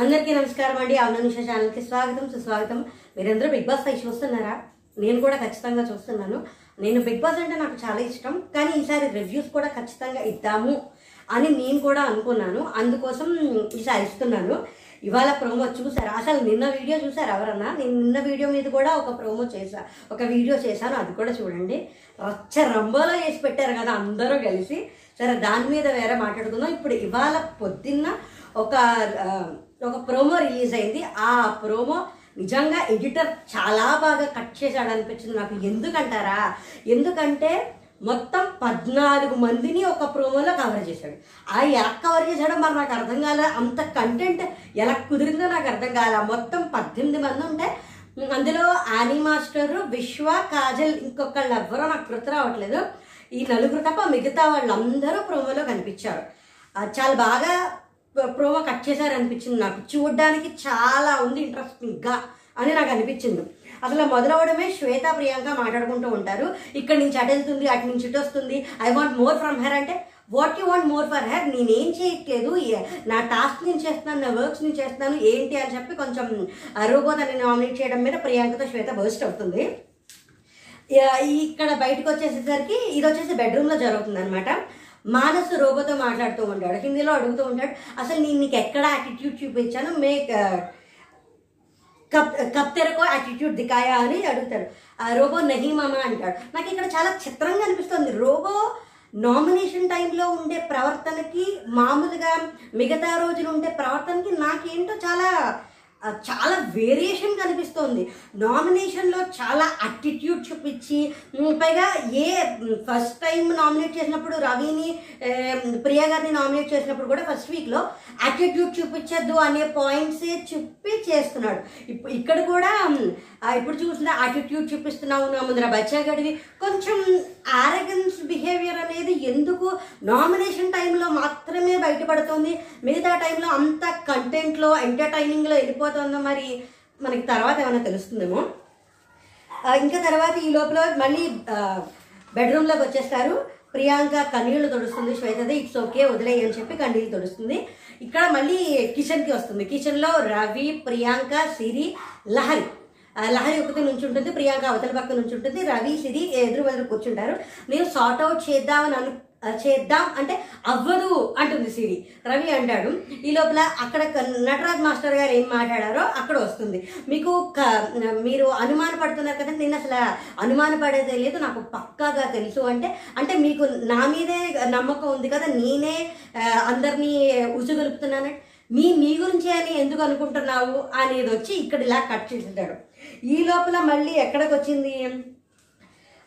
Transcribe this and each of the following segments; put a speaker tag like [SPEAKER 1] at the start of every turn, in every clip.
[SPEAKER 1] అందరికీ నమస్కారం అండి. అవుననిష ఛానల్కి స్వాగతం సుస్వాగతం. మీరందరూ బిగ్ బాస్ ఫైవ్ చూస్తున్నారా? నేను కూడా ఖచ్చితంగా చూస్తున్నాను. నేను బిగ్ బాస్ అంటే నాకు చాలా ఇష్టం. కానీ ఈసారి రివ్యూస్ కూడా ఖచ్చితంగా ఇద్దాము అని నేను కూడా అనుకున్నాను. అందుకోసం ఈసారి ఇస్తున్నాను. ఇవాళ ప్రోమో చూసారా? అసలు నిన్న వీడియో చూసారు ఎవరన్నా? నేను నిన్న వీడియో మీద కూడా ఒక ప్రోమో చేశా. ఒక వీడియో చేశాను. అది కూడా చూడండి. రచ్చ రంబోలో చేసి పెట్టారు కదా అందరూ కలిసి. సరే దాని మీద వేరే మాట్లాడుకుందాం. ఇప్పుడు ఇవాళ పొద్దున్న ఒక ఒక ప్రోమో రిలీజ్ అయింది. ఆ ప్రోమో నిజంగా ఎడిటర్ చాలా బాగా కట్ చేశాడు అనిపించింది నాకు. ఎందుకంటారా? ఎందుకంటే మొత్తం పద్నాలుగు మందిని ఒక ప్రోమోలో కవర్ చేశాడు. ఆ ఎలా కవర్ చేశాడో మరి నాకు అర్థం కాలే. అంత కంటెంట్ ఎలా కుదిరిందో నాకు అర్థం కాలే. మొత్తం పద్దెనిమిది మంది ఉంటే అందులో ఆని మాస్టర్ విశ్వ కాజల్ ఇంకొకళ్ళు ఎవ్వరో నాకు గుర్తు రావట్లేదు. ఈ నలుగురు తప్ప మిగతా వాళ్ళందరూ ప్రోమోలో కనిపించారు. చాలా బాగా ప్రోమో కట్ చేశారు అనిపించింది నాకు. చూడడానికి చాలా ఉంది ఇంట్రెస్టింగ్గా అని నాకు అనిపించింది. అసలు మొదలవడమే శ్వేత ప్రియాంక మాట్లాడుకుంటూ ఉంటారు. ఇక్కడ నుంచి అటు వెళ్తుంది అటు నుంచి ఇటు వస్తుంది. I want more from her అంటే what you want more for her నేనేం చేయట్లేదు. నా టాస్క్ నేను చేస్తున్నాను నా వర్క్స్ నేను చేస్తున్నాను ఏంటి అని చెప్పి కొంచెం రోబో నామినేట్ చేయడం మీద ప్రియాంకతో శ్వేత బర్స్ట్ అవుతుంది. ఇక్కడ బయటకు వచ్చేసేసరికి ఇది వచ్చేసి బెడ్రూమ్లో జరుగుతుంది అనమాట మానసు రోబోతో మాట్లాడుతూ ఉంటాడు హిందీలో అడుగుతూ ఉంటాడు అసలు నేను నీకు ఎక్కడ యాటిట్యూడ్ చూపించాను? మే కప్ కప్తెరకో యాటిట్యూడ్ దికాయా అని అడుగుతాడు. ఆ రోబో నహి అంటాడు. నాకు ఇక్కడ చాలా చిత్రంగా అనిపిస్తుంది. రోబో నామినేషన్ టైంలో ఉండే ప్రవర్తనకి మామూలుగా మిగతా రోజులు ఉండే ప్రవర్తనకి నాకేంటో చాలా చాలా వేరియేషన్ కనిపిస్తోంది. నామినేషన్లో చాలా అటిట్యూడ్ చూపించి పైగా ఏ ఫస్ట్ టైం నామినేట్ చేసినప్పుడు రవిని ప్రియా గారిని నామినేట్ చేసినప్పుడు కూడా ఫస్ట్ వీక్లో అటిట్యూడ్ చూపించద్దు అనే పాయింట్సే చెప్పి చేస్తున్నాడు. ఇప్పుడు ఇక్కడ కూడా ఇప్పుడు చూసిన అటిట్యూడ్ చూపిస్తున్నావు నా ముందర బచ్చా గడివి. కొంచెం ఆరగన్స్ బిహేవియర్ అనేది ఎందుకు నామినేషన్ టైంలో మాత్రమే బయటపడుతుంది? మిగతా టైంలో అంత కంటెంట్లో ఎంటర్టైనింగ్లో వెళ్ళిపోతుందో మరి మనకి తర్వాత ఏమైనా తెలుస్తుందేమో. ఇంకా తర్వాత ఈ లోపల మళ్ళీ బెడ్రూమ్లోకి వచ్చేస్తారు. ప్రియాంక కన్నీళ్ళు తొడుస్తుంది. శ్వేతది ఇట్స్ ఓకే వదిలేయి అని చెప్పి కన్నీళ్ళు తొడుస్తుంది. ఇక్కడ మళ్ళీ కిచెన్కి వస్తుంది. కిచెన్లో రవి ప్రియాంక సిరి లహరి. లహరి ఒకటి నుంచి ఉంటుంది ప్రియాంక అవతల పక్క నుంచి ఉంటుంది రవి సిరి ఎదురు ఎదురు కూర్చుంటారు. నేను సార్ట్ అవుట్ చేద్దామని అను చేద్దాం అంటే అవ్వదు అంటుంది సిరి. రవి అంటాడు ఈ లోపల అక్కడ నటరాజ్ మాస్టర్ గారు ఏం మాట్లాడారో అక్కడ వస్తుంది. మీకు క- మీరు అనుమాన పడుతున్నారు కదా నేను అసలు అనుమాన పడేదే లేదు నాకు పక్కాగా తెలుసు అంటే అంటే మీకు నా మీదే నమ్మకం ఉంది కదా నేనే అందరినీ ఉసుగొలుపుతున్నాను. మీ మీ గురించి అని ఎందుకు అనుకుంటున్నావు? అనేది వచ్చి ఇక్కడ ఇలా కట్ చేసేటాడు ఈ లోపల మళ్ళీ ఎక్కడికి వచ్చింది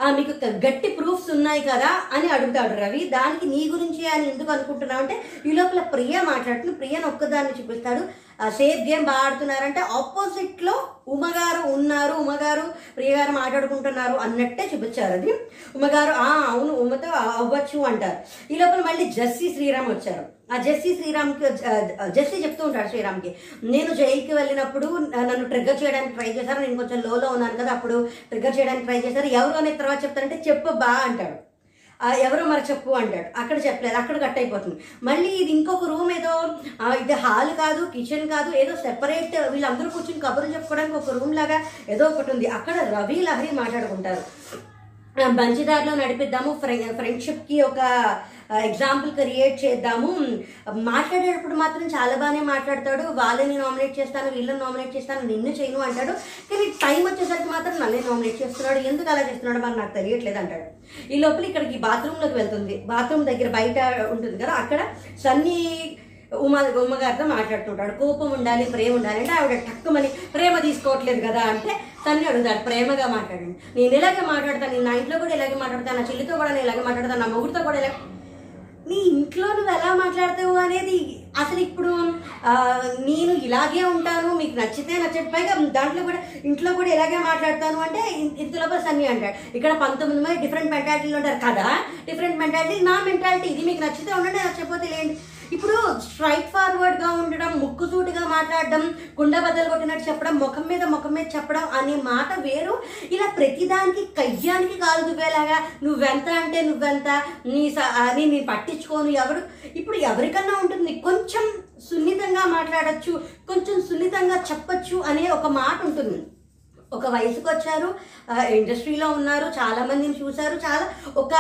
[SPEAKER 1] మీకు గట్టి ప్రూఫ్స్ ఉన్నాయి కదా అని అడుగుతాడు రవి. దానికి నీ గురించి అని ఎందుకు అనుకుంటున్నావు అంటే ఈ లోపల ప్రియ మాట్లాడుతుంది. ప్రియను ఒక్కదాన్ని చూపిస్తాడు. సేఫ్ గేమ్ బాగా ఆడుతున్నారంటే ఆపోజిట్ ఉమగారు ఉన్నారు ఉమగారు ప్రియగారు మాట్లాడుకుంటున్నారు అన్నట్టే చూపించారు అది. ఉమగారు ఆ అవును ఉమతో అవ్వచ్చు అంటారు. ఈ లోపల మళ్ళీ జస్సీ శ్రీరామ్ వచ్చారు. ఆ జస్సీ శ్రీరామ్కి జెస్సీ జస్సీ చెప్తూ ఉంటాడు శ్రీరామ్కి నేను జైలుకి వెళ్ళినప్పుడు నన్ను ట్రిగ్గర్ చేయడానికి ట్రై చేశారు నేను కొంచెం లోలో ఉన్నాను కదా అప్పుడు ట్రిగ్గర్ చేయడానికి ట్రై చేశారు ఎవరు అనే తర్వాత చెప్తారంటే చెప్పు బా అంటాడు. ఎవరో మరి చెప్పు అంటాడు. అక్కడ చెప్పలేదు అక్కడ కట్ అయిపోతుంది. మళ్ళీ ఇది ఇంకొక రూమ్ ఏదో ఇది హాల్ కాదు కిచెన్ కాదు ఏదో సెపరేట్ వీళ్ళందరూ కూర్చుని కబుర్లు చెప్పుకోవడానికి ఒక రూమ్ లాగా ఏదో ఒకటి ఉంది. అక్కడ రవి లహరి మాట్లాడుకుంటారు. ఆ, మంచిదారిలో నడిపిద్దాము ఫ్రెండ్ ఫ్రెండ్షిప్కి ఒక ఎగ్జాంపుల్ క్రియేట్ చేద్దాము. మాట్లాడేటప్పుడు మాత్రం చాలా బాగానే మాట్లాడతాడు. వాళ్ళని నామినేట్ చేస్తాను వీళ్ళని నామినేట్ చేస్తాను నిన్ను చేయను అంటాడు. కానీ టైం వచ్చేసరికి మాత్రం నన్నే నామినేట్ చేస్తున్నాడు. ఎందుకు అలా చేస్తున్నాడు మరి నాకు తెలియట్లేదు అంటాడు. ఈ లోపల ఇక్కడికి బాత్రూంలోకి వెళ్తుంది. బాత్రూమ్ దగ్గర బయట ఉంటుంది కదా అక్కడ సన్నీ ఉమా ఉమ్మగారితో మాట్లాడుతుంటాడు. కోపం ఉండాలి ప్రేమ ఉండాలి అంటే ఆవిడ టక్కుమని ప్రేమ తీసుకోవట్లేదు కదా అంటే తన్ని అడుగుతాడు ప్రేమగా మాట్లాడండి. నేను ఇలాగే మాట్లాడతాను నేను నా ఇంట్లో కూడా ఇలాగే మాట్లాడతాను నా చెల్లితో కూడా నేను ఇలాగే మాట్లాడతాను నా మొగుడితో కూడా ఇలాగే నీ ఇంట్లో నువ్వు ఎలా మాట్లాడతావు అనేది అసలు ఇప్పుడు నేను ఇలాగే ఉంటాను మీకు నచ్చితే నచ్చటి పైగా దాంట్లో కూడా ఇంట్లో కూడా ఇలాగే మాట్లాడతాను అంటే ఇన్- ఇంతలోపల సన్ని అంటాడు. ఇక్కడ పంతొమ్మిది మంది డిఫరెంట్ మెంటాలిటీలు ఉంటారు కదా? డిఫరెంట్ మెంటాలిటీ నా మెంటాలిటీ ఇది. మీకు నచ్చితే ఉండండి నచ్చకపోతే లేండి. ఇప్పుడు స్ట్రైట్ ఫార్వర్డ్గా ఉండడం ముక్కుసూటిగా మాట్లాడడం గుండె బద్దలు కొట్టినట్టు చెప్పడం ముఖం మీద ముఖం మీద చెప్పడం అనే మాట వేరు. ఇలా ప్రతిదానికి కయ్యానికి కాలు దువ్వేలాగా నువ్వెంత అంటే నువ్వెంత నీ స- అని నీ పట్టించుకోను ఎవరు. ఇప్పుడు ఎవరికన్నా ఉంటుంది కొంచెం సున్నితంగా మాట్లాడచ్చు కొంచెం సున్నితంగా చెప్పచ్చు అనే ఒక మాట ఉంటుంది. ఒక వయసుకు వచ్చారు ఇండస్ట్రీలో ఉన్నారు చాలా మందిని చూశారు చాలా ఒక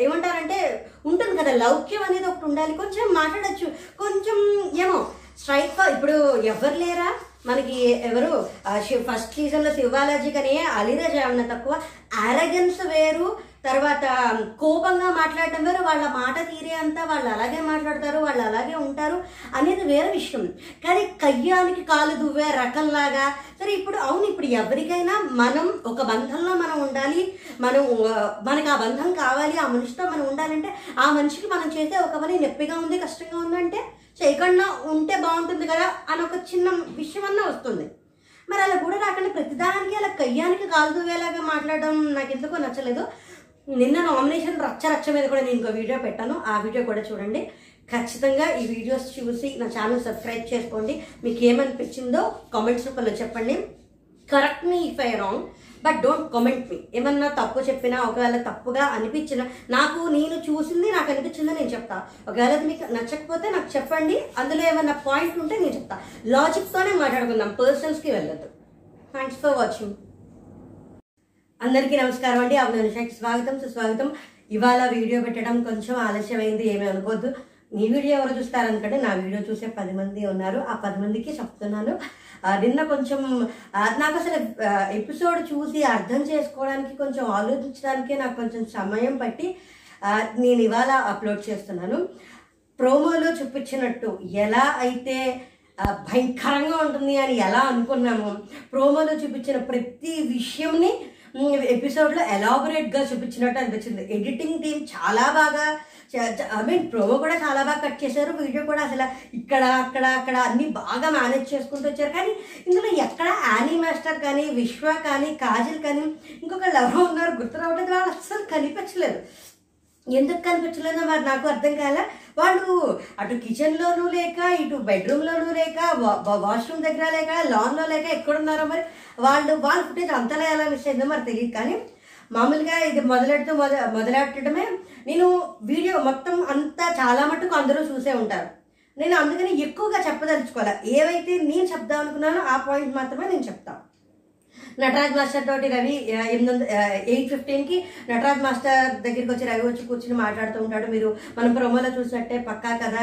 [SPEAKER 1] ఏమంటారంటే ఉంటుంది కదా లౌక్యం అనేది ఒకటి ఉండాలి. కొంచెం మాట్లాడొచ్చు. కొంచెం ఏమో స్ట్రైక్ ఇప్పుడు ఎవరు లేరా? మనకి ఎవరు? ఫస్ట్ సీజన్లో శివాలజీ కానీ అలీరాజా ఏమన్నా తక్కువ? ఆరగెన్స్ వేరు తర్వాత కోపంగా మాట్లాడడం వేరు వాళ్ళ మాట తీరే అంతా వాళ్ళు అలాగే మాట్లాడతారు వాళ్ళు అలాగే ఉంటారు అనేది వేరే విషయం. కానీ కయ్యానికి కాలు దువ్వే రకంలాగా సరే ఇప్పుడు అవును ఇప్పుడు ఎవరికైనా మనం ఒక బంధంలో మనం ఉండాలి మనం మనకు ఆ బంధం కావాలి ఆ మనిషితో మనం ఉండాలంటే ఆ మనిషికి మనం చేసే ఒక పని నొప్పిగా ఉంది కష్టంగా ఉందంటే చేయకుండా ఉంటే బాగుంటుంది కదా అని ఒక చిన్న విషయం అన్నా వస్తుంది. మరి అలా కూడా రాకుండా ప్రతిదానికి అలా కయ్యానికి కాలు దువ్వేలాగా మాట్లాడడం నాకు ఎందుకో నచ్చలేదు. నిన్న నామినేషన్ రచ్చ రచ్చ మీద కూడా నేను ఇంకో వీడియో పెట్టాను. ఆ వీడియో కూడా చూడండి. ఖచ్చితంగా ఈ వీడియోస్ చూసి నా ఛానల్ సబ్స్క్రైబ్ చేసుకోండి. మీకు ఏమనిపించిందో కామెంట్స్ రూపంలో చెప్పండి. Correct me if I wrong but don't comment me ఏమన్నా తప్పు చెప్పినా ఒకవేళ తప్పుగా అనిపించిన నాకు నేను చూసింది నాకు అనిపించిందో నేను చెప్తా. ఒకవేళ మీకు నచ్చకపోతే నాకు చెప్పండి. అందులో ఏమన్నా పాయింట్ ఉంటే నేను చెప్తా. లాజిక్తోనే మాట్లాడుకుందాం. పర్సనల్స్కి వెళ్ళదు థ్యాంక్స్ ఫర్ వాచింగ్ అందరికీ నమస్కారం అండి. అభినందనకి స్వాగతం సుస్వాగతం. ఇవాళ వీడియో పెట్టడం కొంచెం ఆలస్యమైంది ఏమీ అనుకోవద్దు. నీ వీడియో ఎవరు చూస్తారనుకంటే నా వీడియో చూసే పది మంది ఉన్నారు. ఆ పది మందికి చెప్తున్నాను. నిన్న కొంచెం నాకు అసలు ఎపిసోడ్ చూసి అర్థం చేసుకోవడానికి కొంచెం ఆలోచించడానికి నాకు కొంచెం సమయం పట్టి నేను ఇవాళ అప్లోడ్ చేస్తున్నాను. ప్రోమోలో చూపించినట్టు ఎలా అయితే భయంకరంగా ఉంటుంది అని ఎలా అనుకున్నామో ప్రోమోలో చూపించిన ప్రతి విషయంని ఎపిసోడ్లో ఎలాబొరేట్గా చూపించినట్టు అనిపించింది. ఎడిటింగ్ టీం చాలా బాగా ఐ మీన్ ప్రోమో కూడా చాలా బాగా కట్ చేశారు. వీడియో కూడా అసలు ఇక్కడ అక్కడ అక్కడ అన్నీ బాగా మేనేజ్ చేసుకుంటూ వచ్చారు. కానీ ఇందులో ఎక్కడ యానీ మాస్టర్ కానీ విశ్వ కానీ కాజల్ కానీ ఇంకొక లవ్ ఉన్నారు గుర్తు రావట్లేదు. వాళ్ళు అస్సలు కనిపించలేదు. ఎందుకు కనిపించలేదో మరి నాకు అర్థం కాల. వాళ్ళు అటు కిచెన్లోనూ లేక ఇటు బెడ్రూమ్లోనూ లేక వాష్రూమ్ దగ్గర లేక లాన్లో లేక ఎక్కడున్నారో మరి వాళ్ళు వాళ్ళ ఫుటేజ్ అంతలా ఎలా మిస్ అయిందో మరి తెలియదు కానీ మామూలుగా ఇది మొదలెడుతూ మొద మొదలెట్టడమే నేను వీడియో మొత్తం అంతా చాలా మటుకు అందరూ చూసే ఉంటారు. నేను అందుకని ఎక్కువగా చెప్పదలుచుకోవాలి ఏవైతే నేను చెప్దాం అనుకున్నానో ఆ పాయింట్ మాత్రమే నేను చెప్తాను నటరాజ్ మాస్టర్ తోటి రవి ఎనిమిది వందల ఎయిట్ ఫిఫ్టీన్కి నటరాజ్ మాస్టర్ దగ్గరికి వచ్చి రవి వచ్చి కూర్చుని మాట్లాడుతూ ఉంటాడు. మీరు మనం ప్రొమోలో చూసినట్టే పక్కా కదా.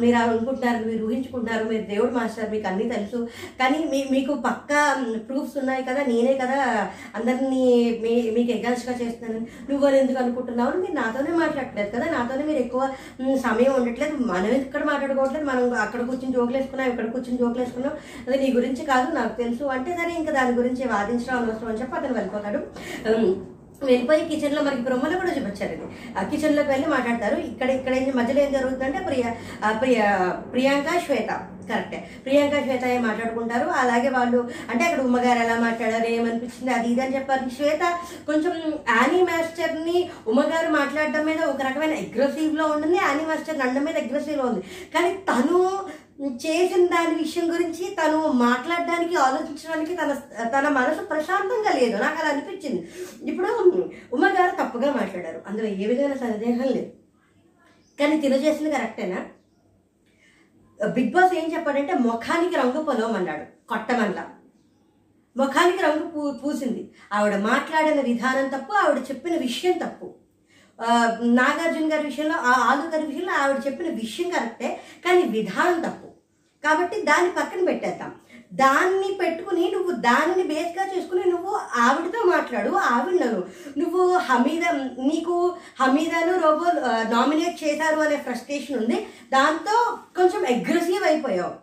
[SPEAKER 1] మీరు అనుకుంటున్నారు మీరు ఊహించుకుంటున్నారు మీరు దేవుడు మాస్టర్ మీకు అన్నీ తెలుసు. కానీ మీ మీకు పక్కా ప్రూఫ్స్ ఉన్నాయి కదా నేనే కదా అందరినీ మీ మీకు ఎగల్స్గా చేస్తున్నాను. నువ్వు అని ఎందుకు అనుకుంటున్నావు అని మీరు నాతోనే మాట్లాడలేదు కదా. నాతోనే మీరు ఎక్కువ సమయం ఉండట్లేదు. మనం ఇక్కడ మాట్లాడుకోవట్లేదు. మనం అక్కడ కూర్చొని జోకులు వేసుకున్నాం ఇక్కడ కూర్చొని జోకులు వేసుకున్నాం. అది నీ గురించి కాదు నాకు తెలుసు. అంటే సరే ఇంకా దాని గురించి వాదించడం అవసరం అని చెప్పి అతను వెళ్ళిపోతాడు. వెళ్ళిపోయి కిచెన్లో మనకి ప్రొమోలో కూడా చూపించారండి. ఆ కిచెన్లోకి వెళ్ళి మాట్లాడతారు. ఇక్కడ ఇక్కడ ఏం మధ్యలో ఏం జరుగుతుందంటే ప్రియా ప్రియా ప్రియ ప్రియాంక శ్వేత. కరెక్టే ప్రియాంక శ్వేత ఏం మాట్లాడుకుంటారు? అలాగే వాళ్ళు అంటే అక్కడ ఉమ్మగారు ఎలా మాట్లాడారు? ఏమనిపించింది? అది ఇది అని చెప్పారు. శ్వేత కొంచెం యానీ మాస్టర్ని ఉమ్మగారు మాట్లాడడం మీద ఒక రకమైన అగ్రెసివ్లో ఉంటుంది. యానీ మాస్టర్ నండం మీద అగ్రెసివ్లో ఉంది. కానీ తను చేసిన దాని విషయం గురించి తను మాట్లాడడానికి ఆలోచించడానికి తన తన మనసు ప్రశాంతంగా లేదు. నాకు అలా అనిపించింది. ఇప్పుడు ఉమ్మగారు తప్పుగా మాట్లాడారు. అందులో ఏ విధమైన సందేహం లేదు. కానీ తిను చేసింది కరెక్టేనా? బిగ్ బాస్ ఏం చెప్పాడంటే ముఖానికి రంగు పొలవమన్నాడు. కొట్టమల్లా ముఖానికి రంగు పూ పూసింది. ఆవిడ మాట్లాడిన విధానం తప్పు ఆవిడ చెప్పిన విషయం తప్పు. నాగార్జున గారి విషయంలో ఆ ఆలు గారి విషయంలో ఆవిడ చెప్పిన విషయం కరెక్టే కానీ విధానం తప్పు. కాబట్టి దాన్ని పక్కన పెట్టేద్దాం. దాన్ని పెట్టుకుని నువ్వు దానిని బేస్గా చేసుకుని నువ్వు ఆవిడతో మాట్లాడు ఆవిడను నువ్వు హమీద నీకు హమీదాను రోబో నామినేట్ చేశారు అనే ఫ్రస్ట్రేషన్ ఉంది. దాంతో కొంచెం అగ్రెసివ్ అయిపోయావు.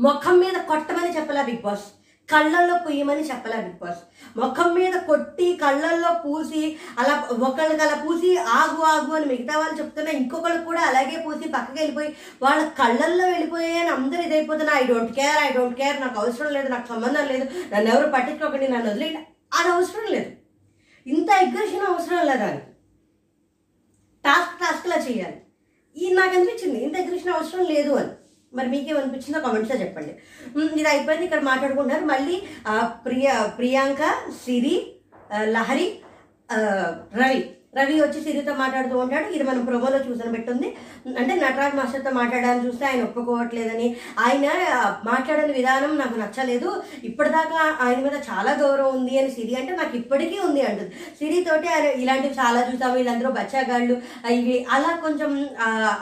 [SPEAKER 1] ముఖం మీద కొట్టమని చెప్పలా బిగ్ బాస్. కళ్ళల్లో పుయ్యమని చెప్పలే బిగ్ బాస్. ముఖం మీద కొట్టి కళ్ళల్లో పూసి అలా ఒకళ్ళకి అలా పూసి ఆగు ఆగు అని మిగతా వాళ్ళు చెప్తున్నా ఇంకొకళ్ళు కూడా అలాగే పూసి పక్కకి వెళ్ళిపోయి వాళ్ళ కళ్ళల్లో వెళ్ళిపోయి అని అందరూ ఇదైపోతున్నా. I don't care I don't care నాకు అవసరం లేదు నాకు సంబంధం లేదు నన్ను ఎవరు పట్టించుకోకండి నన్ను వదిలేయండి. అది అవసరం లేదు. ఇంత అగ్రెషన్ అవసరం లేదు అని? టాస్క్ టాస్క్లా చేయాలి. ఈ నాకు అనిపించింది ఇంత అగ్రెషన్ అవసరం లేదు అని. మరి మీకేమనిపించిందో కామెంట్స్లో చెప్పండి. ఇది అయిపోయింది. ఇక్కడ మాట్లాడుకుంటున్నారు. మళ్ళీ ప్రియా ప్రియ ప్రియాంక సిరి లహరి రవి. రవి వచ్చి సిరితో మాట్లాడుతూ ఉంటాడు. ఇది మనం ప్రోమోలో చూసిన పెట్టుంది అంటే నటరాజ్ మాస్టర్తో మాట్లాడాలని చూస్తే ఆయన ఒప్పుకోవట్లేదని. ఆయన మాట్లాడని విధానం నాకు నచ్చలేదు. ఇప్పటిదాకా ఆయన మీద చాలా గౌరవం ఉంది అని సిరి అంటే నాకు ఇప్పటికీ ఉంది అంటుంది. సిరితోటి ఆయన ఇలాంటివి చాలా చూసాము. వీళ్ళందరూ బచ్చాగాళ్ళు. ఇవి అలా కొంచెం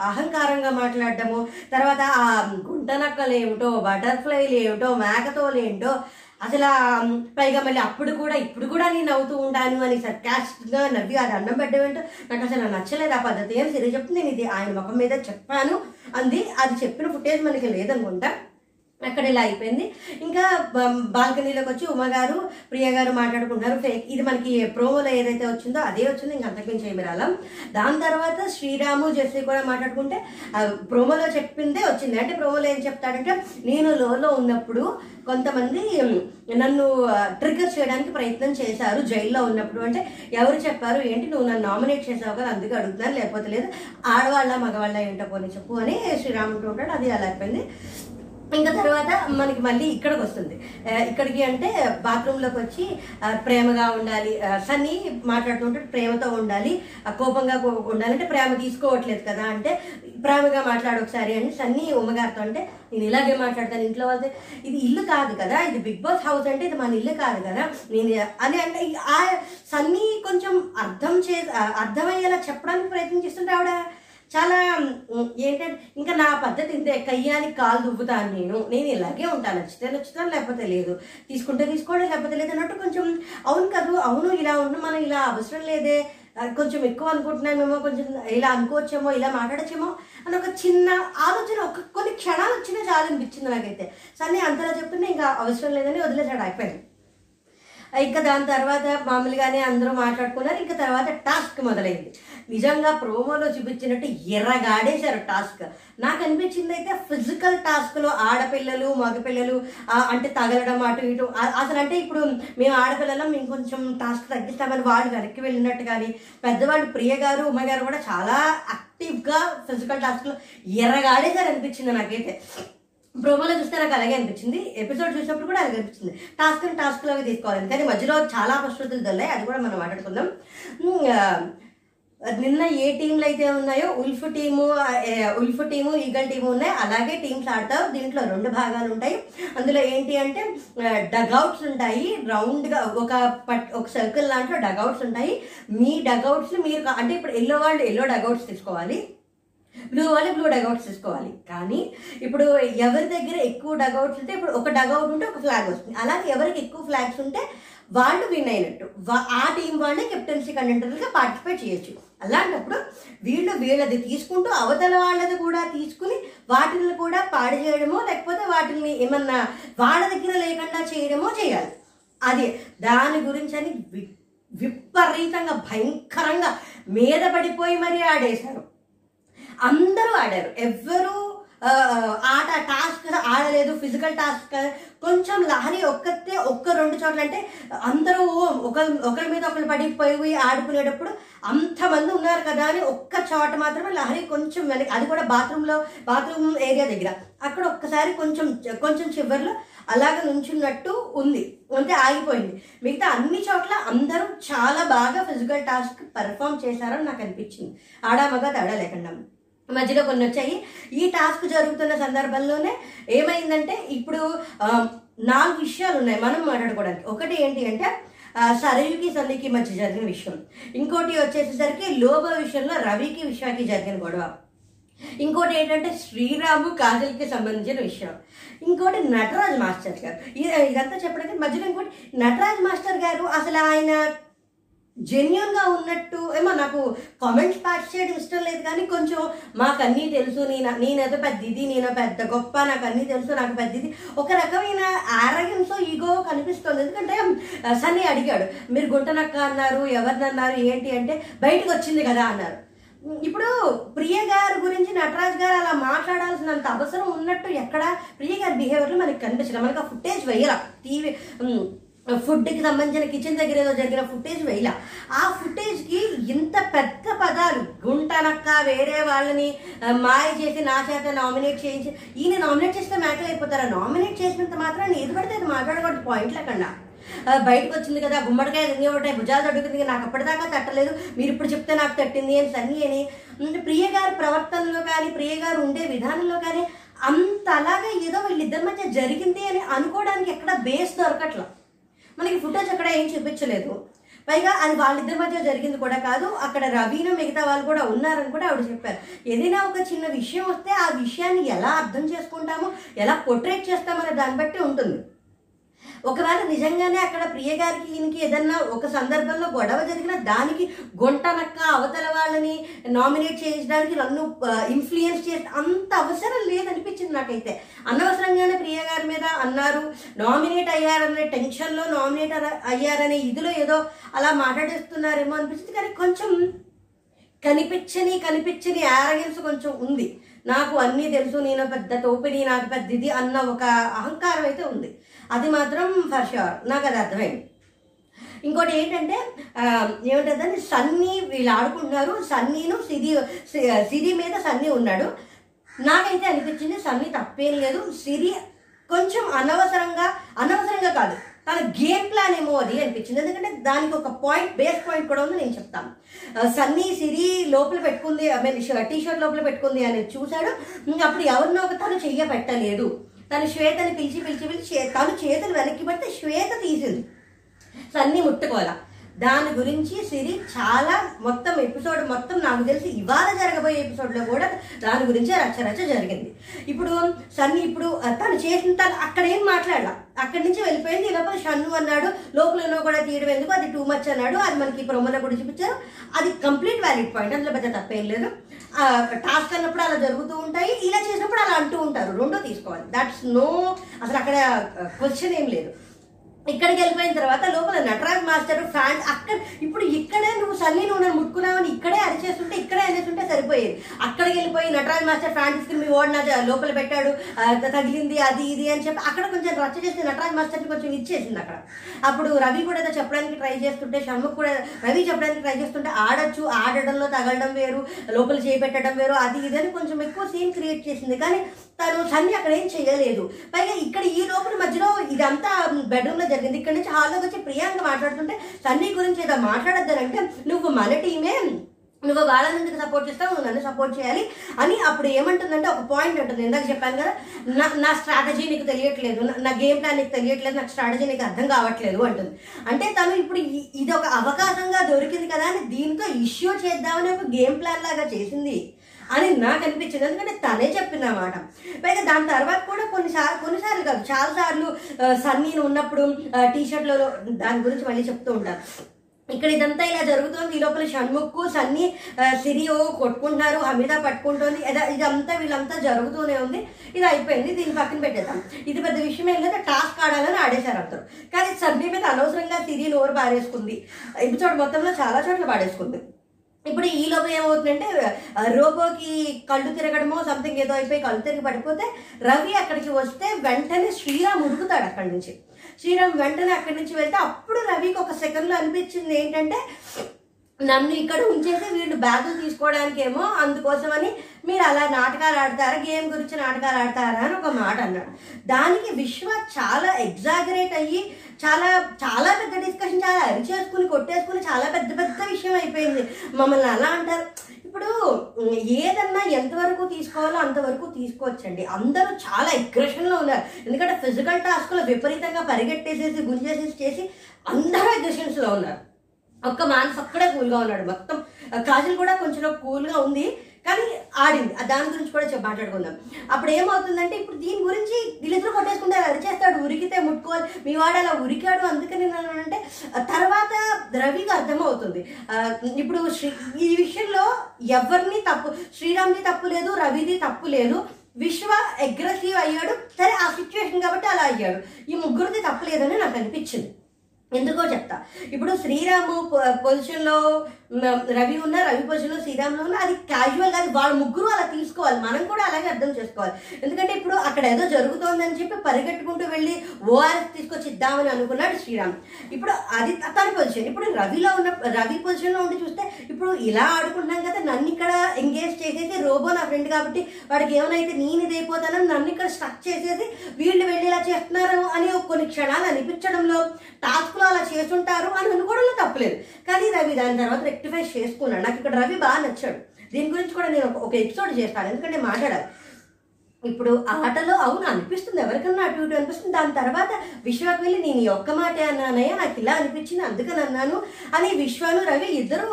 [SPEAKER 1] అహంకారంగా మాట్లాడటము తర్వాత ఆ గుంటనక్కలు ఏమిటో బటర్ఫ్లైలు ఏమిటో మేకతోలు ఏంటో అసలు పైగా మళ్ళీ అప్పుడు కూడా ఇప్పుడు కూడా నేను నవ్వుతూ ఉంటాను అని సర్కాస్ట్గా నవ్వి అది అన్నం పెట్టమంటే నాకు అసలు నచ్చలేదు ఆ పద్ధతి. అని సరే చెప్తే నేను ఇది ఆయన ముఖం మీద చెప్పాను. అంది అది చెప్పిన ఫుటేజ్ మనకి లేదనుకుంటా. అక్కడ ఇలా అయిపోయింది. ఇంకా బాల్కనీలోకి వచ్చి ఉమ గారు ప్రియ గారు మాట్లాడుకుంటున్నారు. ఫేక్ ఇది మనకి ప్రోమోలో ఏదైతే వచ్చిందో అదే వచ్చింది ఇంకా అంతకుమించి ఏమి రాలం. దాని తర్వాత శ్రీరాము జెస్సీ కూడా మాట్లాడుకుంటే ప్రోమోలో చెప్పిందే వచ్చింది. అంటే ప్రోమోలో ఏం చెప్తాడంటే నేను లోలో ఉన్నప్పుడు కొంతమంది నన్ను ట్రిగర్ చేయడానికి ప్రయత్నం చేశారు జైల్లో ఉన్నప్పుడు. అంటే ఎవరు చెప్పారు ఏంటి నువ్వు నన్ను నామినేట్ చేసావు కదా అందుకే అడుగుతున్నాను లేకపోతే లేదు ఆడవాళ్ళ మగవాళ్ళ ఏంటో పోనీ చెప్పు అని శ్రీరామ్ అంటూ ఉంటాడు అది అలా అయిపోయింది. ఇంకా తర్వాత మనకి మళ్ళీ ఇక్కడికి వస్తుంది. ఇక్కడికి అంటే బాత్రూంలోకి వచ్చి ప్రేమగా ఉండాలి. సన్నీ మాట్లాడుతుంటే ప్రేమతో ఉండాలి. కోపంగా ఉండాలంటే అంటే ప్రేమ తీసుకోవట్లేదు కదా. అంటే ప్రేమగా మాట్లాడు ఒకసారి అని సన్నీ ఉమ్మగారితో అంటే నేను ఇలాగే మాట్లాడతాను ఇంట్లో వాళ్ళతో. ఇది ఇల్లు కాదు కదా. ఇది బిగ్ బాస్ హౌస్ అంటే ఇది మన ఇల్లు కాదు కదా. నేను అని అంటే ఆ సన్నీ కొంచెం అర్థం చే అర్థమయ్యేలా చెప్పడానికి ప్రయత్నం చేస్తుంటే ఆవిడ ఏంటంటే ఇంకా నా పద్ధతి ఇంతే. కయ్యానికి కాలు దువ్వుతాను నేను. నేను ఇలాగే ఉంటాను నచ్చితే నచ్చుతాను లేకపోతే లేదు. తీసుకుంటే తీసుకోవడం లేకపోతే లేదు అన్నట్టు కొంచెం అవును కదూ. అవును ఇలా ఉన్న మనం ఇలా అవసరం లేదే. కొంచెం ఎక్కువ అనుకుంటున్నామేమో కొంచెం ఇలా అనుకోవచ్చేమో ఇలా మాట్లాడచ్చేమో అని ఒక చిన్న ఆలోచన ఒక కొన్ని క్షణాలు వచ్చినా చాలు అనిపించింది నాకైతే. సరే అంతలా చెప్తున్నా ఇంకా అవసరం లేదని వదిలేసాడు అయిపోయింది ఇంకా దాని తర్వాత మామూలుగానే అందరూ మాట్లాడుకున్నారు. ఇంకా తర్వాత టాస్క్ మొదలైంది. నిజంగా ప్రోమోలో చూపించినట్టు ఎర్రగాడేశారు టాస్క్. నాకు అనిపించింది అయితే ఫిజికల్ టాస్క్లో ఆడపిల్లలు మగపిల్లలు అంటే తగలడం అటు ఇటు. అసలు అంటే ఇప్పుడు మేము ఆడపిల్లలం మేము కొంచెం టాస్క్ తగ్గిస్తామని వాళ్ళు వెనక్కి వెళ్ళినట్టు కానీ పెద్దవాళ్ళు ప్రియ గారు ఉమ్మగారు కూడా చాలా యాక్టివ్గా ఫిజికల్ టాస్క్లో ఎర్రగాడేశారు అనిపించింది నాకైతే. ప్రోమోలో చూస్తే నాకు అలాగే అనిపించింది. ఎపిసోడ్ చూసినప్పుడు కూడా అలాగే అనిపించింది. టాస్క్ టాస్క్ లాగా తీసుకోవాలి. కానీ మధ్యలో చాలా ప్రశ్నలు దొల్లాయి అది కూడా మనం మాట్లాడుకుందాం. నిన్న ఏ టీంలు అయితే ఉన్నాయో wolf team wolf team eagle team ఉన్నాయి. అలాగే టీమ్స్ ఆడతారు. దీంట్లో రెండు భాగాలు ఉంటాయి. అందులో ఏంటి అంటే డగౌట్స్ ఉంటాయి. రౌండ్గా ఒక పట్ ఒక సర్కిల్ దాంట్లో డగౌట్స్ ఉంటాయి. మీ డగౌట్స్ మీరు అంటే ఇప్పుడు ఎల్లో వాళ్ళు ఎల్లో డగౌట్స్ తీసుకోవాలి. బ్లూ వాళ్ళు బ్లూ డగౌట్స్ తీసుకోవాలి. కానీ ఇప్పుడు ఎవరి దగ్గర ఎక్కువ డగౌట్స్ ఉంటే ఇప్పుడు ఒక డగౌట్ ఉంటే ఒక ఫ్లాగ్ వస్తుంది. అలాగే ఎవరికి ఎక్కువ ఫ్లాగ్స్ ఉంటే వాళ్ళు విన్ అయినట్టు. ఆ టీం వాళ్ళే కెప్టెన్సీ కంటెంటర్గా పార్టిసిపేట్ చేయొచ్చు. అలాంటప్పుడు వీళ్ళు వీళ్ళది తీసుకుంటూ అవతల వాళ్ళది కూడా తీసుకుని వాటిని కూడా పాడు చేయడమో లేకపోతే వాటిని ఏమన్నా వాళ్ళ దగ్గర లేకుండా చేయడమో చేయాలి. అదే దాని గురించి అని వి- విపరీతంగా భయంకరంగా మీద పడిపోయి మరీ ఆడేశారు. అందరూ ఆడారు. ఎవ్వరూ ఆట టాస్క్ ఆడలేదు ఫిజికల్ టాస్క్ కొంచెం లహరి ఒక్కతే ఒక్క రెండు చోట్ల అంటే అందరూ ఒక ఒకరి మీద ఒకరు పడిపోయి ఆడుకునేటప్పుడు అంతమంది ఉన్నారు కదా అని ఒక్క చోట మాత్రమే లహరి కొంచెం వెనక అది కూడా బాత్రూంలో బాత్రూమ్ ఏరియా దగ్గర. అక్కడ ఒక్కసారి కొంచెం కొంచెం చివరిలో అలాగ నుంచున్నట్టు ఉంది. అంటే ఆగిపోయింది. మిగతా అన్ని చోట్ల అందరూ చాలా బాగా ఫిజికల్ టాస్క్ పర్ఫామ్ చేశారని నాకు అనిపించింది. ఆడా మగ తేడా లేకుండా. మధ్యలో కొన్ని వచ్చాయి. ఈ టాస్క్ జరుగుతున్న సందర్భంలోనే ఏమైందంటే ఇప్పుడు నాలుగు విషయాలు ఉన్నాయి మనం మాట్లాడుకోవడానికి. ఒకటి ఏంటి అంటే సరయుకి సన్నికి మధ్య జరిగిన విషయం. ఇంకోటి వచ్చేసేసరికి లోబో విషయంలో రవికి విశ్వాకి జరిగిన గొడవ. ఇంకోటి ఏంటంటే శ్రీరాము కాజల్కి సంబంధించిన విషయం. ఇంకోటి నటరాజ్ మాస్టర్ గారు. ఇదంతా చెప్పడానికి మధ్యలో ఇంకోటి నటరాజ్ మాస్టర్ గారు అసలు ఆయన జెన్యున్గా ఉన్నట్టు ఏమో నాకు కామెంట్స్ పాస్ చేయడం ఇష్టం లేదు కానీ కొంచెం మాకు అన్నీ తెలుసు. నేను నేనేదో పెద్ద ఇది నేను పెద్ద గొప్ప నాకు అన్నీ తెలుసు నాకు పెద్ద ఇది ఒక రకమైన ఆరోగ్యంతో ఈగో కనిపిస్తుంది. ఎందుకంటే సన్నీ అడిగాడు మీరు గుంటనక్క అన్నారు ఎవరిని అన్నారు ఏంటి అంటే బయటకు వచ్చింది కదా అన్నారు. ఇప్పుడు ప్రియ గారి గురించి నటరాజ్ గారు అలా మాట్లాడాల్సినంత అవసరం ఉన్నట్టు ఎక్కడ ప్రియ గారి బిహేవియర్లో మనకి కనిపించలేదు మనకి ఆ ఫుటేజ్ వేయాల. టీవీ ఫుడ్కి సంబంధించిన కిచెన్ దగ్గర ఏదో జరిగిన ఫుటేజ్ వేయాల ఆ ఫుటేజ్కి ఇంత పెద్ద పదాలు గుంటనక్క వేరే వాళ్ళని మాయ చేసి నా చేత నామినేట్ చేయించి ఈయన నామినేట్ చేస్తే మ్యాటర్ అయిపోతారా? నామినేట్ చేసినంత మాత్రం ఏది పడితే అది మాట్లాడకూడదు పాయింట్ లేకుండా బయటకు వచ్చింది కదా గుమ్మడికాయ రింగి ఒకటే భుజాలు తడుగుతుంది నాకు అప్పటిదాకా తట్టలేదు మీరు ఇప్పుడు చెప్తే నాకు తట్టింది అని సన్నీ అని. ప్రియ గారి ప్రవర్తనలో కానీ ప్రియ గారు ఉండే విధానంలో కానీ అంత అలాగా ఏదో వీళ్ళిద్దరి మధ్య జరిగింది అని అనుకోవడానికి ఎక్కడ బేస్ దొరకట్లా. మనకి ఫుటేజ్ అక్కడ ఏం చూపించలేదు. పైగా అది వాళ్ళిద్దరి మధ్య జరిగింది కూడా కాదు అక్కడ రవీను మిగతా వాళ్ళు కూడా ఉన్నారని కూడా ఆవిడ చెప్పారు. ఏదైనా ఒక చిన్న విషయం వస్తే ఆ విషయాన్ని ఎలా అర్థం చేసుకుంటామో ఎలా పొట్రేట్ చేస్తామనే దాన్ని బట్టి ఉంటుంది. ఒకవేళ నిజంగానే అక్కడ ప్రియ గారికి ఈయనకి ఏదన్నా ఒక సందర్భంలో గొడవ జరిగినా దానికి గుంటనక్క అవతల వాళ్ళని నామినేట్ చేయించడానికి నన్ను ఇన్ఫ్లుయెన్స్ చేసి అంత అవసరం లేదనిపించింది నాకైతే. అనవసరంగానే ప్రియ గారి మీద అన్నారు నామినేట్ అయ్యారనే టెన్షన్లో నామినేట్ అయ్యారనే ఇదిలో ఏదో అలా మాట్లాడేస్తున్నారేమో అనిపించింది. కానీ కొంచెం కనిపించని కనిపించని ఆరగెన్స్ కొంచెం ఉంది. నాకు అన్నీ తెలుసు నేను పెద్ద టోపిని నాకు పెద్ద ఇది అన్న ఒక అహంకారం అయితే ఉంది. అది మాత్రం ఫర్ షూర్ నాకు అది అర్థమైంది. ఇంకోటి ఏంటంటే ఆ, ఏమిటంటే సన్నీ వీళ్ళు ఆడుకుంటున్నారు. సన్నీను సిరి సి- సిరి మీద సన్నీ ఉన్నాడు. నాకైతే అనిపించింది సన్నీ తప్పేం లేదు. సిరి కొంచెం అనవసరంగా అనవసరంగా కాదు. తన గేమ్ ప్లాన్ ఏమో అది అనిపించింది. ఎందుకంటే దానికి ఒక పాయింట్ బేస్ పాయింట్ కూడా ఉంది నేను చెప్తాను. సన్నీ సిరి లోపల పెట్టుకుంది ఐ మీన్ టీ షర్ట్ లోపల పెట్టుకుంది అనేది చూశాడు. అప్పుడు ఎవరినో ఒక తను చెయ్య పెట్టలేదు తను శ్వేతని పిలిచి పిలిచి పిలిచి తను చేతులు వెనక్కి పడితే శ్వేత తీసింది. సన్నీ ముట్టుకోవాల. దాని గురించి సిరి చాలా మొత్తం ఎపిసోడ్ మొత్తం నాకు తెలిసి ఇవాళ జరగబోయే ఎపిసోడ్లో కూడా దాని గురించి రచ్చరచ్చ జరిగింది. ఇప్పుడు సన్ని ఇప్పుడు తను చేసిన తను అక్కడ ఏం మాట్లాడాల? అక్కడి నుంచి వెళ్ళిపోయింది. ఈ లోపల షన్ను అన్నాడు లోపల కూడా తీయడం ఎందుకు? అది టూ మచ్ అన్నాడు. అది మనకి ప్రొమోలో కూడా చూపించారు. అది కంప్లీట్ వ్యాలిడ్ పాయింట్. అందులో పెద్ద తప్పేం లేదు. టాస్క్ అన్నప్పుడు అలా జరుగుతూ ఉంటాయి ఇలా చేసినప్పుడు అలా అంటూ ఉంటారు. రెండో తీసుకోవాలి. దట్స్ నో అసలు అక్కడ క్వశ్చన్ ఏం లేదు. ఇక్కడికి వెళ్ళిపోయిన తర్వాత లోపల నటరాజ్ మాస్టర్ ఫ్యాన్ అక్కడ ఇప్పుడు ఇక్కడే నువ్వు సన్నీ నువ్వు ముట్టుకున్నావు ముట్టుకున్నావని ఇక్కడే అరిచేస్తుంటే ఇక్కడే అనేస్తుంటే సరిపోయేది. అక్కడికి వెళ్ళిపోయి నటరాజ్ మాస్టర్ ఫ్యాన్ తీసుకుని మీ ఓడి నా లోపల పెట్టాడు తగిలింది అది ఇది అని చెప్పి అక్కడ కొంచెం రచ్చ చేసి నటరాజ్ మాస్టర్ని కొంచెం ఇచ్చేసింది అక్కడ. అప్పుడు రవి కూడా ఏదో చెప్పడానికి ట్రై చేస్తుంటే షణ్ముఖ్ కూడా రవి చెప్పడానికి ట్రై చేస్తుంటే ఆడొచ్చు ఆడడంలో తగలడం వేరు లోపల పెట్టడం వేరు అది ఇది అని కొంచెం ఎక్కువ సీన్ క్రియేట్ చేసింది. కానీ తను సన్ని అక్కడ ఏం చేయలేదు. పైగా ఇక్కడ ఈ లోపల మధ్యలో ఇదంతా బెడ్రూమ్లో జరిగింది. ఇక్కడ నుంచి హాల్లోకి వచ్చి ప్రియాంక మాట్లాడుతుంటే సన్నీ గురించి ఏదో మాట్లాడద్దానంటే నువ్వు మన టీమే. నువ్వు వాళ్ళని ఎందుకు సపోర్ట్ చేస్తావు. నువ్వు నన్ను సపోర్ట్ చేయాలి. అని అప్పుడు ఏమంటుందంటే ఒక పాయింట్ ఉంటుంది. ఇందాక చెప్పాను కదా నా నా స్ట్రాటజీ నీకు తెలియట్లేదు. నా- గేమ్ ప్లాన్ నీకు తెలియట్లేదు. నాకు స్ట్రాటజీ నీకు అర్థం కావట్లేదు. అంటుంది. అంటే తను ఇప్పుడు ఇది ఒక అవకాశంగా దొరికింది కదా అని దీంతో ఇష్యూ చేద్దామని ఒక గేమ్ ప్లాన్ లాగా చేసింది. అని నాకు అనిపించింది. ఎందుకంటే తనే చెప్పింది పైగా దాని తర్వాత కూడా కొన్నిసార్లు కొన్నిసార్లు కాదు చాలా సార్లు సన్నీని ఉన్నప్పుడు టీ షర్ట్లలో దాని గురించి మళ్ళీ చెప్తూ ఉంటారు ఇక్కడ ఇదంతా ఇలా జరుగుతోంది. ఈ లోపల షణ్ముఖ్ సన్నీ సిరియో కొట్టుకుంటున్నారు అమిత పట్టుకుంటుంది. ఇదంతా వీళ్ళంతా జరుగుతూనే ఉంది. ఇది అయిపోయింది. దీన్ని పక్కన పెట్టేద్దాం. ఇది పెద్ద విషయం ఏం లేదా. టాస్క్ ఆడాలని ఆడేశారు అందరూ. కానీ సన్నీ మీద అనవసరంగా సిరి నోరు పారేసుకుంది. ఎపిసోడ్ మొత్తంలో చాలా చోట్ల పాడేసుకుంది ఇప్పుడు ఈ లోపల ఏమవుతుందంటే రోబోకి కళ్ళు తిరగడమో సంథింగ్ ఏదో అయిపోయి కళ్ళు తిరిగి పడిపోతే రవి అక్కడికి వస్తే వెంటనే శ్రీరామ్ ఉరుకుతాడు అక్కడి నుంచి. శ్రీరామ్ వెంటనే అక్కడి నుంచి వెళ్తే అప్పుడు రవికి ఒక సెకండ్లో అనిపించింది ఏంటంటే నన్ను ఇక్కడ ఉంచేసి వీళ్ళు బ్యాగులు తీసుకోవడానికి ఏమో అందుకోసమని మీరు అలా నాటకాలు ఆడతారా గేమ్ గురించి నాటకాలు ఆడతారా అని ఒక మాట అన్నాడు. దానికి విశ్వ చాలా ఎగ్జాగరేట్ అయ్యి చాలా చాలా పెద్ద డిస్కషన్ చాలా అరిచేసుకుని కొట్టేసుకుని చాలా పెద్ద పెద్ద విషయం అయిపోయింది. మమ్మల్ని అలా అంటారు. ఇప్పుడు ఏదన్నా ఎంతవరకు తీసుకోవాలో అంతవరకు తీసుకోవచ్చండి. అందరూ చాలా అగ్రెషన్లో ఉన్నారు. ఎందుకంటే ఫిజికల్ టాస్క్లో విపరీతంగా పరిగెట్టేసేసి గుంజేసేసి చేసి అందరూ అగ్రెషన్స్లో ఉన్నారు. ఒక్క మానస్ అక్కడే కూల్గా ఉన్నాడు. మొత్తం కాజల్ కూడా కొంచెం కూల్గా ఉంది కానీ ఆడింది. దాని గురించి కూడా మాట్లాడుకుందాం. అప్పుడు ఏమవుతుందంటే ఇప్పుడు దీని గురించి వీళ్ళిద్దరు కొట్టేసుకుంటారు అరిచేస్తాడు ఉరికితే ముట్టుకోవాలి. మీ వాడు అలా ఉరికాడు అందుకని నేను అంటే తర్వాత రవికి అర్థమవుతుంది. ఇప్పుడు శ్రీ ఈ విషయంలో ఎవరిని తప్పు శ్రీరామ్ది తప్పు లేదు రవిది తప్పు లేదు. విశ్వ అగ్రెసివ్ అయ్యాడు. సరే ఆ సిచ్యువేషన్ కాబట్టి అలా అయ్యాడు. ఈ ముగ్గురిది తప్పు లేదని నాకు అనిపించింది. ఎందుకో చెప్తా. ఇప్పుడు శ్రీరాము పొజిషన్లో రవి ఉన్న రవి పొజిషన్లో శ్రీరాములు శ్రీరాములో ఉన్న అది క్యాజువల్ అది వాళ్ళ ముగ్గురు అలా తీసుకోవాలి. మనం కూడా అలాగే అర్థం చేసుకోవాలి. ఎందుకంటే ఇప్పుడు అక్కడ ఏదో జరుగుతోందని చెప్పి పరిగెట్టుకుంటూ వెళ్ళి ఓఆర్ఎస్ తీసుకొచ్చి ఇద్దామని అనుకున్నాడు శ్రీరామ్. ఇప్పుడు అది తన పొజిషన్. ఇప్పుడు రవిలో ఉన్న రవి పొజిషన్లో ఉండి చూస్తే ఇప్పుడు ఇలా ఆడుకుంటున్నాం కదా నన్ను ఇక్కడ ఎంగేజ్ చేసేసి రోబో నా ఫ్రెండ్ కాబట్టి వాడికి ఏమైనా నేను ఇదైపోతానని నన్ను ఇక్కడ స్ట్రక్ చేసేసి వీళ్ళు వెళ్ళి ఇలా చేస్తున్నారు అని కొన్ని క్షణాలు అనిపించడంలో టాస్క్లో అలా చేస్తుంటారు అని అనుకోవడంలో తప్పలేదు. కానీ రవి దాని తర్వాత రెక్టిఫై చేసుకున్నాడు. నాకు ఇక్కడ రవి బాగా నచ్చాడు. దీని గురించి కూడా నేను ఒక- ఒక ఎపిసోడ్ చేస్తాను. ఎందుకంటే మాట్లాడాలి. ఇప్పుడు ఆటలో అవును అనిపిస్తుంది. ఎవరికన్నా అటు ఇటు అనిపిస్తుంది. దాని తర్వాత విశ్వాకి వెళ్ళి నేను ఈ ఒక్క మాటే అన్నానయ్యా నాకు ఇలా అనిపించింది అందుకని అన్నాను అని విశ్వాను రవి ఇద్దరు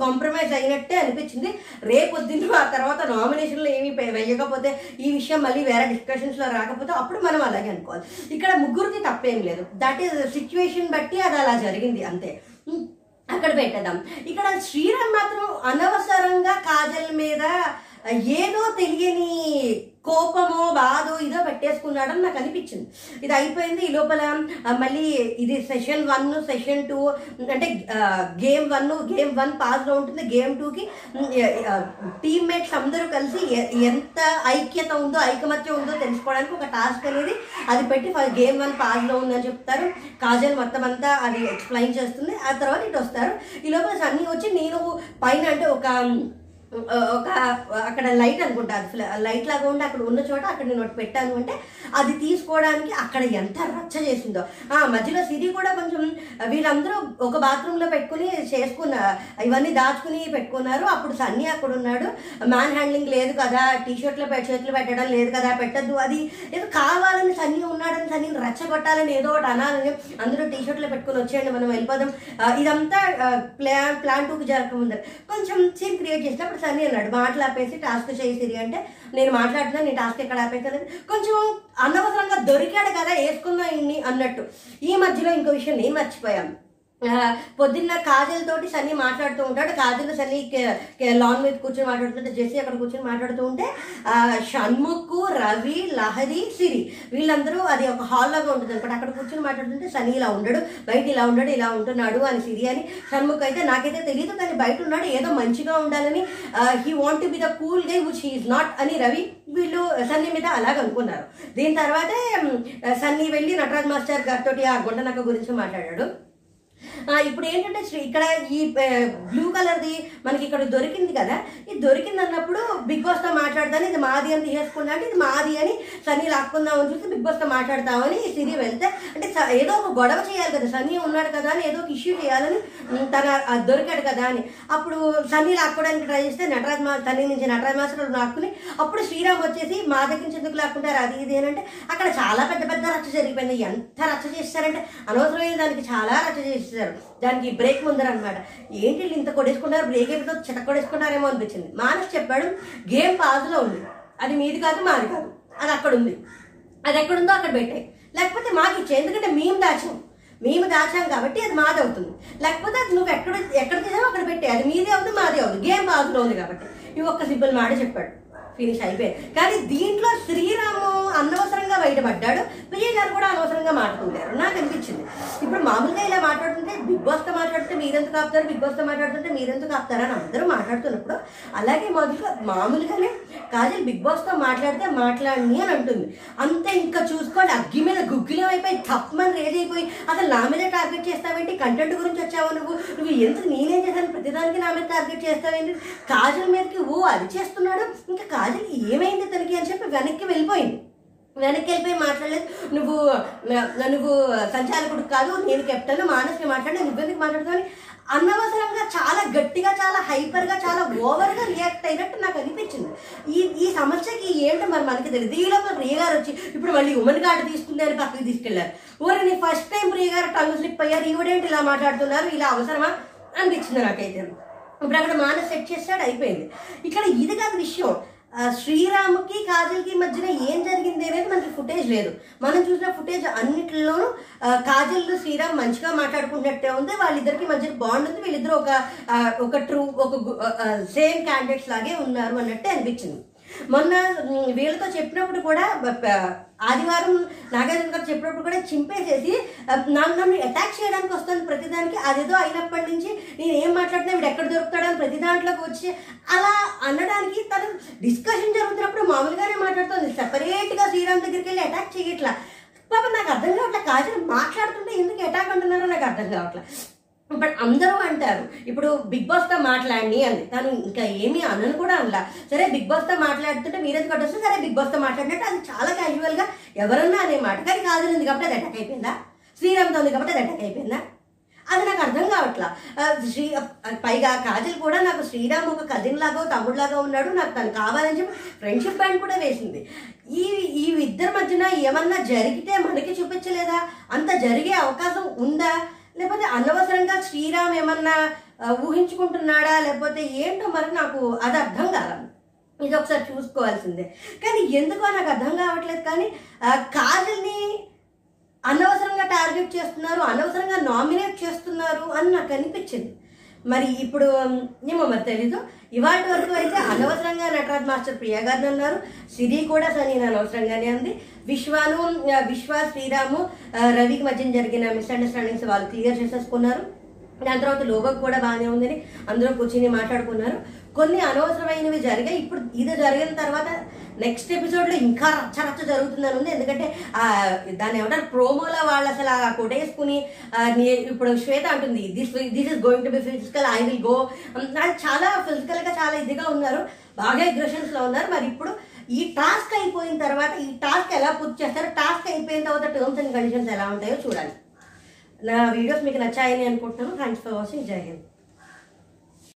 [SPEAKER 1] కాంప్రమైజ్ అయినట్టే అనిపించింది. రేపొద్దున ఆ తర్వాత నామినేషన్లో ఏమి వేయకపోతే ఈ విషయం మళ్ళీ వేరే డిస్కషన్స్లో రాకపోతే అప్పుడు మనం అలాగే అనుకోవాలి. ఇక్కడ ముగ్గురికి తప్పేం లేదు. దట్ ఈస్ సిచ్యువేషన్ బట్టి అది అలా జరిగింది అంతే. అక్కడ పెట్టేద్దాం. ఇక్కడ శ్రీరామ్ మాత్రం అనవసరంగా కాజల్ ఏదో తెలియని కోపమో బాధో ఇదో పెట్టేసుకున్నాడని నాకు అనిపించింది. ఇది అయిపోయింది. ఈ లోపల మళ్ళీ ఇది సెషన్ వన్ సెషన్ టూ అంటే గేమ్ వన్ గేమ్ వన్ పాస్లో ఉంటుంది. గేమ్ టూకి టీమ్మేట్స్ అందరూ కలిసి ఎంత ఐక్యత ఉందో ఐకమత్యం ఉందో తెలుసుకోవడానికి ఒక టాస్క్ అనేది అది పెట్టి గేమ్ వన్ పాస్లో ఉందని చెప్తారు. కాజల్ మొత్తం అంతా అది ఎక్స్ప్లెయిన్ చేస్తుంది. ఆ తర్వాత ఇటు వస్తారు. ఈ లోపల సన్నీ వచ్చి నేను పైన అంటే ఒక ఒక అక్కడ లైట్ అనుకుంటా అది లైట్ లాగా ఉండి అక్కడ ఉన్న చోట అక్కడ నేను ఒకటి పెట్టాను అంటే అది తీసుకోవడానికి అక్కడ ఎంత రచ్చ చేసిందో. ఆ మధ్యలో సిరి కూడా కొంచెం వీళ్ళందరూ ఒక బాత్రూమ్లో పెట్టుకుని చేసుకున్న ఇవన్నీ దాచుకుని పెట్టుకున్నారు. అప్పుడు సన్నీ అక్కడ ఉన్నాడు. మ్యాన్ హ్యాండ్లింగ్ లేదు కదా టీ షర్ట్లో చేతులు పెట్టడం లేదు కదా పెట్టద్దు అది ఏదో కావాలని సన్నీ ఉన్నాడని సన్నీని రెచ్చగొట్టాలని ఏదో ఒకటి అనాలని అందరూ టీ షర్ట్లో పెట్టుకుని వచ్చేయండి మనం వెళ్ళిపోదాం. ఇదంతా ప్లాన్ ప్లాన్ టూకి జరగకముందు. కొంచెం సీన్ క్రియేట్ చేసినప్పుడు సన్నీ అన్నాడు. మాటలు ఆపేసి టాస్క్ చేసిరి అంటే నేను మాట్లాడుతున్నాను నీ టాస్క్ ఎక్కడ ఆపేసాను కొంచెం అనవసరంగా దొరికాడు కదా వేసుకున్నా ఇన్ని అన్నట్టు. ఈ మధ్యలో ఇంకో విషయం నేను మర్చిపోయాను. పొద్దున్న కాజల్ తోటి సన్నీ మాట్లాడుతూ ఉంటాడు. కాజల్ సన్నీ లాంగ్ లాన్ మీద కూర్చొని మాట్లాడుతుంటే జెస్సీ అక్కడ కూర్చొని మాట్లాడుతూ ఉంటే షణ్ముఖ్ రవి లహరి సిరి వీళ్ళందరూ అది ఒక హాల్ లాగా ఉంటుంది అనమాట అక్కడ కూర్చొని మాట్లాడుతుంటే సన్నీ ఇలా ఉండడు బయట ఇలా ఉండడు ఇలా ఉంటున్నాడు అని సిరి అని షణ్ముఖ్ అయితే నాకైతే తెలియదు కానీ బయట ఉన్నాడు ఏదో మంచిగా ఉండాలని he want be the cool guy which he is not అని రవి వీళ్ళు సన్నీ మీద అలాగ అనుకున్నారు. దీని తర్వాతే సన్నీ వెళ్ళి నటరాజ్ మాస్టర్ గారితో ఆ గుండనక్క గురించి మాట్లాడాడు. ఇప్పుడు ఏంటంటే శ్రీ ఇక్కడ ఈ బ్లూ కలర్ది మనకి ఇక్కడ దొరికింది కదా ఇది దొరికింది అన్నప్పుడు బిగ్ బాస్తో మాట్లాడతాను ఇది మాది అని తీసేసుకున్నా అంటే ఇది మాది అని సన్నీ లాక్కుందాం అని చూసి బిగ్ బాస్తో మాట్లాడతామని సిరి వెళ్తే అంటే స- ఏదో ఒక గొడవ చేయాలి కదా సన్నీ ఉన్నాడు కదా అని ఏదో ఒక ఇష్యూ చేయాలని తన దొరికాడు కదా అని. అప్పుడు సన్నీ లాక్కోవడానికి ట్రై చేస్తే నటరాజ్ మా సన్నీ నుంచి నటరాజ్ మాస్టర్ లాక్కుని అప్పుడు శ్రీరామ్ వచ్చేసి మా దగ్గర నుంచి ఎందుకు లాక్కుంటారు అది ఇది అని అంటే అక్కడ చాలా పెద్ద పెద్ద రచ్చ జరిగిపోయింది. ఎంత రచ్చ చేస్తారంటే అనవసరమైన దానికి చాలా రచ్చ చేస్తారు. దానికి బ్రేక్ ముందర అనమాట ఏంటి వీళ్ళు ఇంత కొడేసుకున్నారు బ్రేక్ ఏదో చెట కొడేసుకున్నారేమో అనిపించింది. మానస్ చెప్పాడు గేమ్ పాజ్లో ఉంది. అది మీది కాదు మాది కాదు. అది అక్కడ ఉంది. అది ఎక్కడుందో అక్కడ పెట్టాయి. లేకపోతే మాకు ఇచ్చే ఎందుకంటే మేము దాచాం. మేము దాచాం కాబట్టి అది మాది అవుతుంది. లేకపోతే అది నువ్వు ఎక్కడ ఎక్కడ తీసావో అక్కడ పెట్టే అది మీదే అవుతుంది మాదే అవుతుంది. గేమ్ పాజ్లో ఉంది కాబట్టి. ఇవి ఒక్క సింపుల్ మాట చెప్పాడు. ఫినిష్ అయిపోయాయి కానీ దీంట్లో శ్రీరాము అనవసరంగా బయటపడ్డాడు. విజయ్ గారు కూడా అనవసరంగా మాట్లాడారు నాకు అనిపించింది. ఇప్పుడు మామూలుగా ఇలా మాట్లాడుతుంటే బిగ్ బాస్తో మాట్లాడితే మీరెందుకు ఆపుతారు? బిగ్ బాస్తో మాట్లాడుతుంటే మీరెందుకు ఆపుతారు అని అందరూ మాట్లాడుతున్నప్పుడు అలాగే మొదలుగా మామూలుగానే కాజల్ బిగ్ బాస్తో మాట్లాడితే మాట్లాడని అని అంటుంది. అంతే ఇంకా చూసుకోండి. అగ్గి మీద గుగ్గిలం అయిపోయి తప్పమని రేజ్ అయిపోయి అసలు నా మీద టార్గెట్ చేస్తావేంటి? కంటెంట్ గురించి వచ్చావు నువ్వు? నువ్వు ఎందుకు నేనేం చేశాను? ప్రతిదానికి నా మీద టార్గెట్ చేస్తావేంటి? కాజల్ మీదకి ఓ అది చేస్తున్నాడు. ఇంకా కాజల్ ఏమైంది తనకి అని చెప్పి వెనక్కి వెళ్ళిపోయింది. వెనక్కి వెళ్ళిపోయి మాట్లాడలేదు. నువ్వు నువ్వు సంచాలకుడు కాదు నేను కెప్టెన్ మానస్కి మాట్లాడి నువ్వెందుకు మాట్లాడుతావు అనవసరంగా చాలా గట్టిగా చాలా హైపర్గా చాలా ఓవర్గా రియాక్ట్ అయినట్టు నాకు అనిపించింది. ఈ ఈ సమస్యకి ఏంటో మరి మనకి తెలియదు. ఈ లోపల ప్రియ గారు వచ్చి ఇప్పుడు మళ్ళీ ఉమెన్ కార్డు తీసుకుంది అని పక్కకి తీసుకెళ్ళారు ఊరి నీ ఫస్ట్ టైం ప్రియ గారు టంగ్ స్లిప్ అయ్యారు. ఈవిడేంటి ఇలా మాట్లాడుతున్నారు? ఇలా అవసరమా? అనిపించింది నాకైతే. ఇప్పుడు అక్కడ మానస్ సెట్ చేస్తాడు అయిపోయింది. ఇక్కడ ఇది కాదు విషయం. శ్రీరాముకి కాజల్కి మధ్యన ఏం జరిగింది అనేది మనకి ఫుటేజ్ లేదు. మనం చూసిన ఫుటేజ్ అన్నిటిలోనూ కాజల్ శ్రీరామ్ మంచిగా మాట్లాడుకున్నట్టే ఉంది. వాళ్ళిద్దరికి మధ్య బాండ్ ఉంది. వీళ్ళిద్దరు ఒక ఒక ట్రూ ఒక సేమ్ క్యాండిడేట్స్ లాగే ఉన్నారు అన్నట్టే అనిపించింది. మొన్న వీళ్ళతో చెప్పినప్పుడు కూడా ఆదివారం నాగార్జున గారు చెప్పినప్పుడు కూడా చింపేసేసి నన్ను నన్ను అటాక్ చేయడానికి వస్తుంది ప్రతిదానికి. అదేదో అయినప్పటి నుంచి నేను ఏం మాట్లాడినా వీడు ఎక్కడ దొరుకుతాడని ప్రతి దాంట్లోకి వచ్చి అలా అనడానికి తను డిస్కషన్ జరుగుతున్నప్పుడు మామూలుగానే మాట్లాడుతుంది. సెపరేట్గా శ్రీరామ్ దగ్గరికి వెళ్ళి అటాక్ చేయట్లా. పాప నాకు అర్థం కావట్లే. కాజల్ మాట్లాడుతుంటే ఎందుకు అటాక్ అంటున్నారో నాకు అర్థం కావట్లే. బట్ అందరూ అంటారు ఇప్పుడు బిగ్ బాస్తో మాట్లాడి అంది. తను ఇంకా ఏమీ అనను కూడా అనలా. సరే బిగ్ బాస్తో మాట్లాడుతుంటే మీరేది కొట్టొచ్చు సరే బిగ్ బాస్తో మాట్లాడినట్టు అది చాలా క్యాజువల్గా ఎవరన్నా అనే మాట. కానీ కాదనింది ఉంది కాబట్టి అది అటాక్ అయిపోయిందా? శ్రీరామ్తో ఉంది కాబట్టి అది అటాక్ అయిపోయిందా? అది నాకు అర్థం కావట్లా. శ్రీ పైగా కాజల్ కూడా నాకు శ్రీరామ్ ఒక కజిన్ లాగా తమ్ముడు లాగా ఉన్నాడు. నాకు తను కావాలని చెప్పి ఫ్రెండ్షిప్ బ్యాండ్ కూడా వేసింది. ఈ ఈ ఇద్దరి మధ్యన ఏమన్నా జరిగితే మనకి చూపించలేదా? అంత జరిగే అవకాశం ఉందా? లేకపోతే అనవసరంగా శ్రీరామ్ ఏమన్నా ఊహించుకుంటున్నాడా? లేకపోతే ఏంటో మరి నాకు అది అర్థం కాదు. ఇది ఒకసారి చూసుకోవాల్సిందే. కానీ ఎందుకో నాకు అర్థం కావట్లేదు కానీ కాజల్ని అనవసరంగా టార్గెట్ చేస్తున్నారు అనవసరంగా నామినేట్ చేస్తున్నారు అని నాకు అనిపించింది. మరి ఇప్పుడు ఏమో మరి తెలీదు. ఇవాళ వరకు అయితే అనవసరంగా నటరాజ్ మాస్టర్ ప్రియా గారిని అన్నారు. సిరి కూడా సనీని అనవసరంగానే అంది. విశ్వాను విశ్వ శ్రీరాము రవికి మధ్య జరిగిన మిస్అండర్స్టాండింగ్స్ వాళ్ళు క్లియర్ చేసేసుకున్నారు. దాని తర్వాత లోగోకి కూడా బాగానే ఉందని అందరూ కూర్చుని మాట్లాడుకున్నారు. కొన్ని అనవసరమైనవి జరిగాయి. ఇప్పుడు ఇది జరిగిన తర్వాత నెక్స్ట్ ఎపిసోడ్లో ఇంకా రచ్చ రచ్చ జరుగుతుందని ఉంది. ఎందుకంటే దాన్ని ఏమంటారు ప్రోమోలో వాళ్ళు అసలు ఆ కొట్టేసుకుని ఇప్పుడు శ్వేత అంటుంది this this is going to be physical I will go చాలా ఫిజికల్గా చాలా ఇదిగా ఉన్నారు. బాగా అగ్రెషన్స్లో ఉన్నారు. మరి ఇప్పుడు ఈ టాస్క్ అయిపోయిన తర్వాత ఈ టాస్క్ ఎలా పూర్తి చేస్తారు టాస్క్ అయిపోయిన తర్వాత టర్మ్స్ అండ్ కండిషన్స్ ఎలా ఉంటాయో చూడాలి. నా వీడియోస్ మీకు నచ్చాయని అనుకుంటున్నాను. థ్యాంక్స్ ఫర్ వాచింగ్ జై హింద్